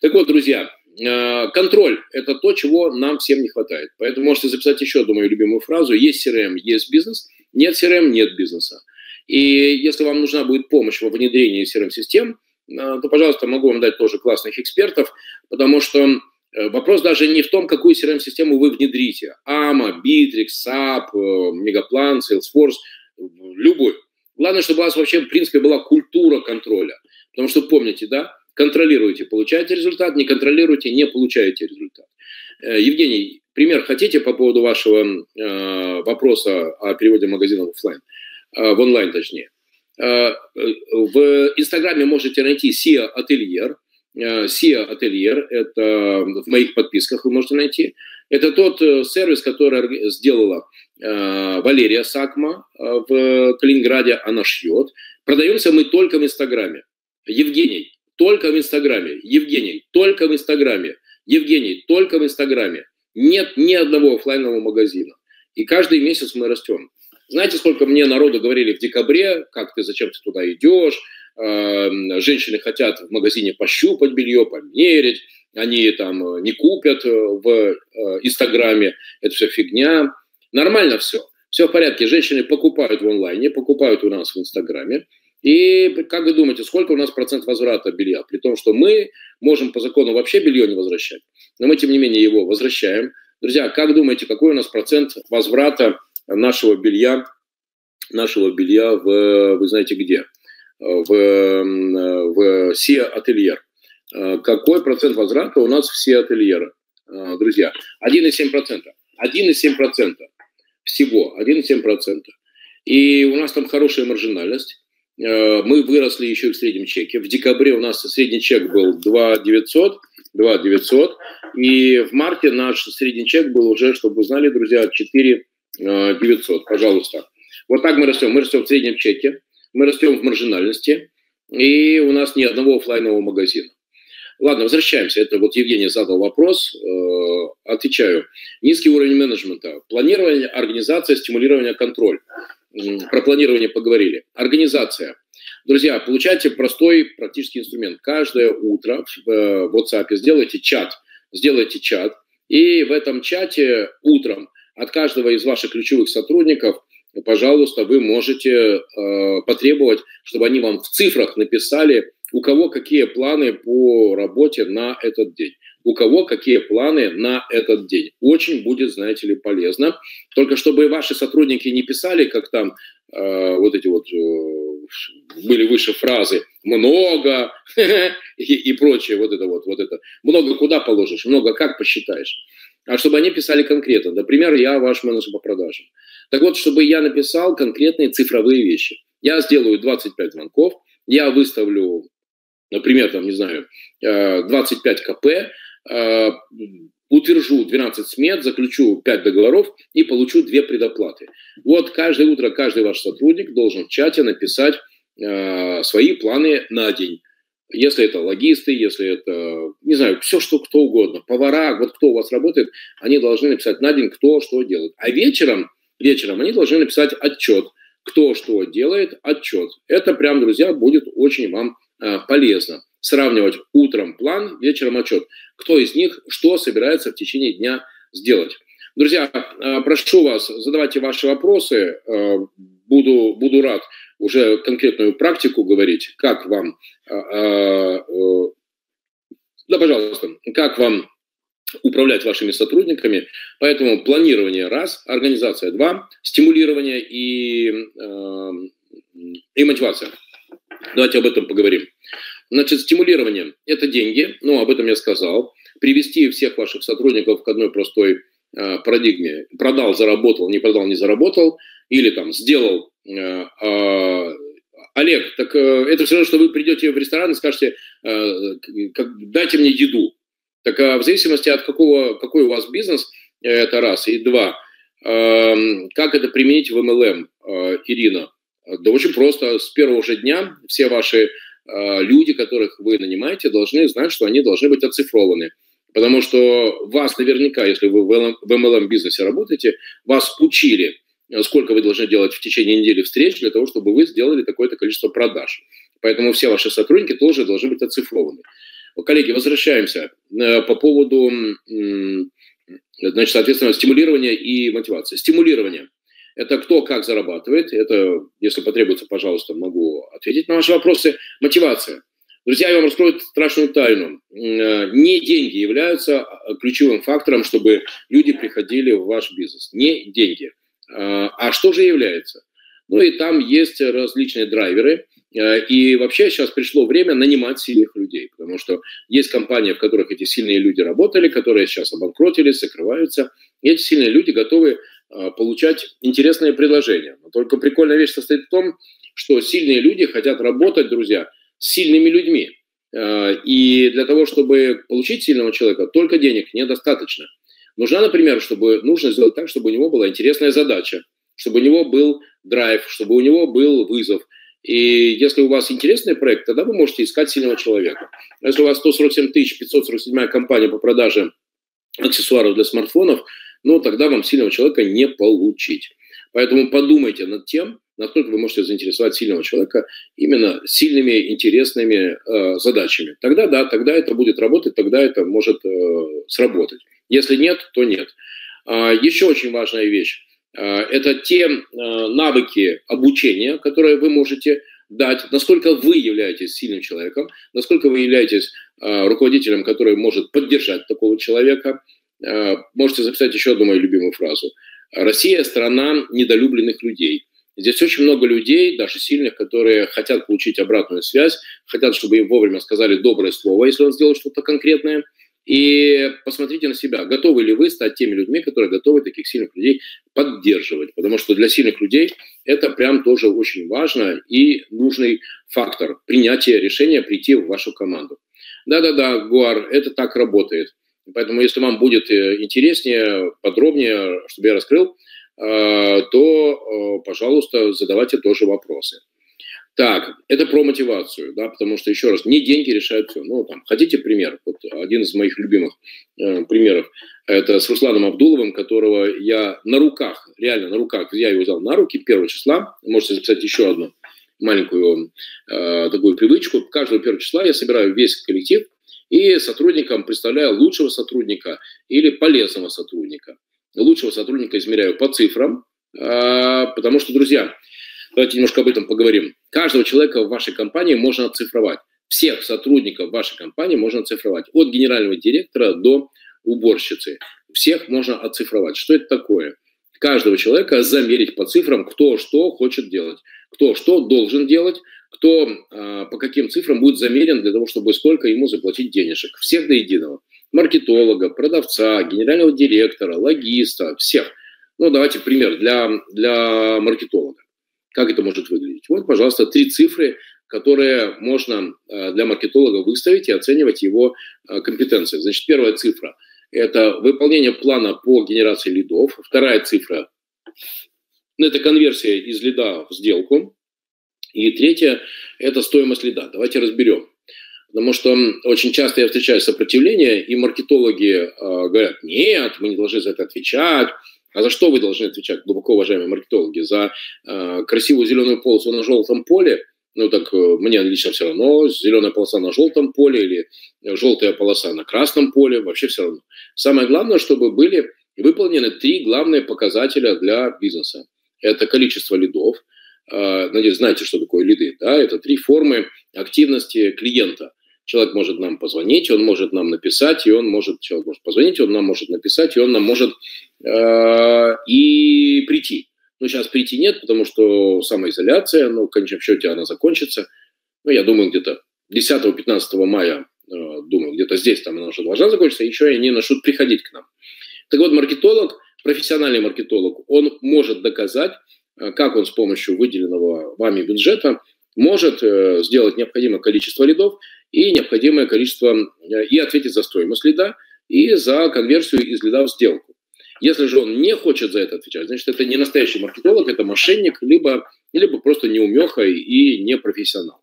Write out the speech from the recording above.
Так вот, друзья, э, контроль – это то, чего нам всем не хватает. Поэтому можете записать еще одну мою любимую фразу. Есть CRM, есть бизнес. Нет CRM, нет бизнеса. И если вам нужна будет помощь во внедрении CRM-систем, э, то, пожалуйста, могу вам дать тоже классных экспертов, потому что э, вопрос даже не в том, какую CRM-систему вы внедрите. AMA, Bittrex, SAP, Megaplan, Salesforce, любой. Главное, чтобы у вас вообще, в принципе, была культура контроля. Потому что помните, да, Контролируете, получаете результат, не контролируете, не получаете результат. Э, Евгений, пример хотите по поводу вашего э, вопроса о переводе магазина в офлайн, э, в онлайн точнее. Э, в Инстаграме можете найти SIA Ательер. SIA Ательер – это в моих подписках вы можете найти. Это тот э, сервис, который сделала э, Валерия Сакма в Калининграде, она шьет. Продаемся мы только в Инстаграме. Евгений, только в Инстаграме. Евгений, только в Инстаграме. Евгений, только в Инстаграме. Нет ни одного офлайнового магазина. И каждый месяц мы растем. Знаете, сколько мне народу говорили в декабре, как ты, зачем ты туда идешь, эм, женщины хотят в магазине пощупать белье, померить, они там не купят э, в э, Инстаграме, это все фигня. Нормально все, все в порядке. Женщины покупают в онлайне, покупают у нас в Инстаграме, и как вы думаете, сколько у нас процент возврата белья? При том, что мы можем по закону вообще белье не возвращать, но мы, тем не менее, его возвращаем. Друзья, как думаете, какой у нас процент возврата нашего белья, нашего белья в, вы знаете где? В, в Сия Ательер. Какой процент возврата у нас в Сия Ательер, друзья? 1,7%. 1,7% всего, 1,7%. И у нас там хорошая маржинальность. Э, мы выросли еще в среднем чеке. В декабре у нас средний чек был 2 900, 2 900, и в марте наш средний чек был уже, чтобы вы знали, друзья, 4 900, пожалуйста. Вот так мы растем. Мы растем в среднем чеке, мы растем в маржинальности, и у нас ни одного офлайнового магазина. Ладно, возвращаемся. Это вот Евгений задал вопрос. Э, отвечаю. Низкий уровень менеджмента. Планирование, организация, стимулирование, контроль про планирование поговорили. Организация. Друзья, получайте простой практический инструмент. Каждое утро в э, WhatsApp сделайте чат. Сделайте чат. И в этом чате утром от каждого из ваших ключевых сотрудников, пожалуйста, вы можете э, потребовать, чтобы они вам в цифрах написали, у кого какие планы по работе на этот день у кого какие планы на этот день. Очень будет, знаете ли, полезно. Только чтобы ваши сотрудники не писали, как там э, вот эти вот э, были выше фразы «много» и, и прочее, вот это вот, вот это. Много куда положишь, много как посчитаешь. А чтобы они писали конкретно. Например, я ваш менеджер по продажам. Так вот, чтобы я написал конкретные цифровые вещи. Я сделаю 25 звонков, я выставлю, например, там, не знаю, 25 э, КП, утвержу 12 смет, заключу 5 договоров и получу 2 предоплаты. Вот каждое утро каждый ваш сотрудник должен в чате написать э, свои планы на день. Если это логисты, если это, не знаю, все, что кто угодно, повара, вот кто у вас работает, они должны написать на день, кто что делает. А вечером, вечером они должны написать отчет, кто что делает, отчет. Это прям, друзья, будет очень вам э, полезно сравнивать утром план, вечером отчет. Кто из них что собирается в течение дня сделать. Друзья, э, прошу вас, задавайте ваши вопросы. Э, буду, буду рад уже конкретную практику говорить, как вам, э, да, пожалуйста, как вам управлять вашими сотрудниками. Поэтому планирование раз, организация два, стимулирование и, и мотивация. Давайте об этом поговорим. Значит, стимулирование – это деньги, ну, об этом я сказал. Привести всех ваших сотрудников к одной простой э, парадигме. Продал, заработал, не продал, не заработал. Или там сделал э, э, Олег, так э, это все равно, что вы придете в ресторан и скажете, дайте мне еду. Так э, в зависимости от какого, какой у вас бизнес, это раз. И два, э, как это применить в MLM, Ирина? Да очень просто. С первого же дня все ваши люди, которых вы нанимаете, должны знать, что они должны быть оцифрованы. Потому что вас наверняка, если вы в MLM бизнесе работаете, вас учили сколько вы должны делать в течение недели встреч для того, чтобы вы сделали такое-то количество продаж. Поэтому все ваши сотрудники тоже должны быть оцифрованы. Коллеги, возвращаемся по поводу, значит, соответственно, стимулирования и мотивации. Стимулирование – это кто как зарабатывает. Это, если потребуется, пожалуйста, могу ответить на ваши вопросы. Мотивация. Друзья, я вам раскрою страшную тайну. Э, не деньги являются а, ключевым фактором, чтобы люди приходили в ваш бизнес. Не деньги. Э, а что же является? Ну и там есть различные драйверы. Э, и вообще сейчас пришло время нанимать сильных людей, потому что есть компании, в которых эти сильные люди работали, которые сейчас обанкротились, закрываются. И эти сильные люди готовы получать интересные предложения. Но только прикольная вещь состоит в том, что сильные люди хотят работать, друзья, с сильными людьми. Э, и для того, чтобы получить сильного человека, только денег недостаточно. Нужна, например, чтобы нужно сделать так, чтобы у него была интересная задача, чтобы у него был драйв, чтобы у него был вызов. И если у вас интересный проект, тогда вы можете искать сильного человека. Если у вас 147 547 компания по продаже аксессуаров для смартфонов, ну, тогда вам сильного человека не получить. Поэтому подумайте над тем, насколько вы можете заинтересовать сильного человека именно сильными, интересными э, задачами. Тогда да, тогда это будет работать, тогда это может э, сработать. Если нет, то нет. А, еще очень важная вещь. Э, это те э, навыки обучения, которые вы можете дать, насколько вы являетесь сильным человеком, насколько вы являетесь э, руководителем, который может поддержать такого человека. Э, можете записать еще одну мою любимую фразу. Россия – страна недолюбленных людей. Здесь очень много людей, даже сильных, которые хотят получить обратную связь, хотят, чтобы им вовремя сказали доброе слово, если он сделал что-то конкретное. И посмотрите на себя, готовы ли вы стать теми людьми, которые готовы таких сильных людей поддерживать. Потому что для сильных людей это прям тоже очень важно и нужный фактор принятия решения прийти в вашу команду. Да-да-да, Гуар, это так работает. Поэтому, если вам будет э, интереснее, подробнее, чтобы я раскрыл, э, то, э, пожалуйста, задавайте тоже вопросы. Так, это про мотивацию, да, потому что, еще раз, не деньги решают все. Ну, там, хотите пример? Вот один из моих любимых э, примеров, это с Русланом Абдуловым, которого я на руках, реально на руках, я его взял на руки 1 числа, можете записать еще одну маленькую э, такую привычку. Каждого 1 числа я собираю весь коллектив, и сотрудникам представляю лучшего сотрудника или полезного сотрудника. Лучшего сотрудника измеряю по цифрам, а, потому что, друзья, давайте немножко об этом поговорим. Каждого человека в вашей компании можно оцифровать. Всех сотрудников вашей компании можно оцифровать. От генерального директора до уборщицы. Всех можно оцифровать. Что это такое? Каждого человека замерить по цифрам, кто что хочет делать, кто что должен делать, кто э, по каким цифрам будет замерен для того, чтобы сколько ему заплатить денежек. Всех до единого. Маркетолога, продавца, генерального директора, логиста, всех. Ну, давайте пример для, для маркетолога. Как это может выглядеть? Вот, пожалуйста, три цифры, которые можно э, для маркетолога выставить и оценивать его э, компетенции. Значит, первая цифра – это выполнение плана по генерации лидов. Вторая цифра – это конверсия из лида в сделку. И третье – это стоимость лида. Давайте разберем. Потому что очень часто я встречаю сопротивление, и маркетологи э, говорят, нет, мы не должны за это отвечать. А за что вы должны отвечать, глубоко уважаемые маркетологи? За э, красивую зеленую полосу на желтом поле? Ну так э, мне лично все равно, зеленая полоса на желтом поле или желтая полоса на красном поле, вообще все равно. Самое главное, чтобы были выполнены три главные показателя для бизнеса. Это количество лидов – надеюсь, знаете, что такое лиды. Да? Это три формы активности клиента. Человек может нам позвонить, он может нам написать, и он может, человек может позвонить, он нам может написать, и он нам может э, и прийти. Но сейчас прийти нет, потому что самоизоляция, ну, в конечном счете, она закончится. Ну, я думаю, где-то 10-15 мая, э, думаю, где-то здесь там она уже должна закончиться, еще и они начнут приходить к нам. Так вот, маркетолог, профессиональный маркетолог, он может доказать, как он с помощью выделенного вами бюджета может э, сделать необходимое количество лидов и необходимое количество, э, и ответить за стоимость лида, и за конверсию из лида в сделку. Если же он не хочет за это отвечать, значит, это не настоящий маркетолог, это мошенник, либо, либо просто неумеха и не профессионал.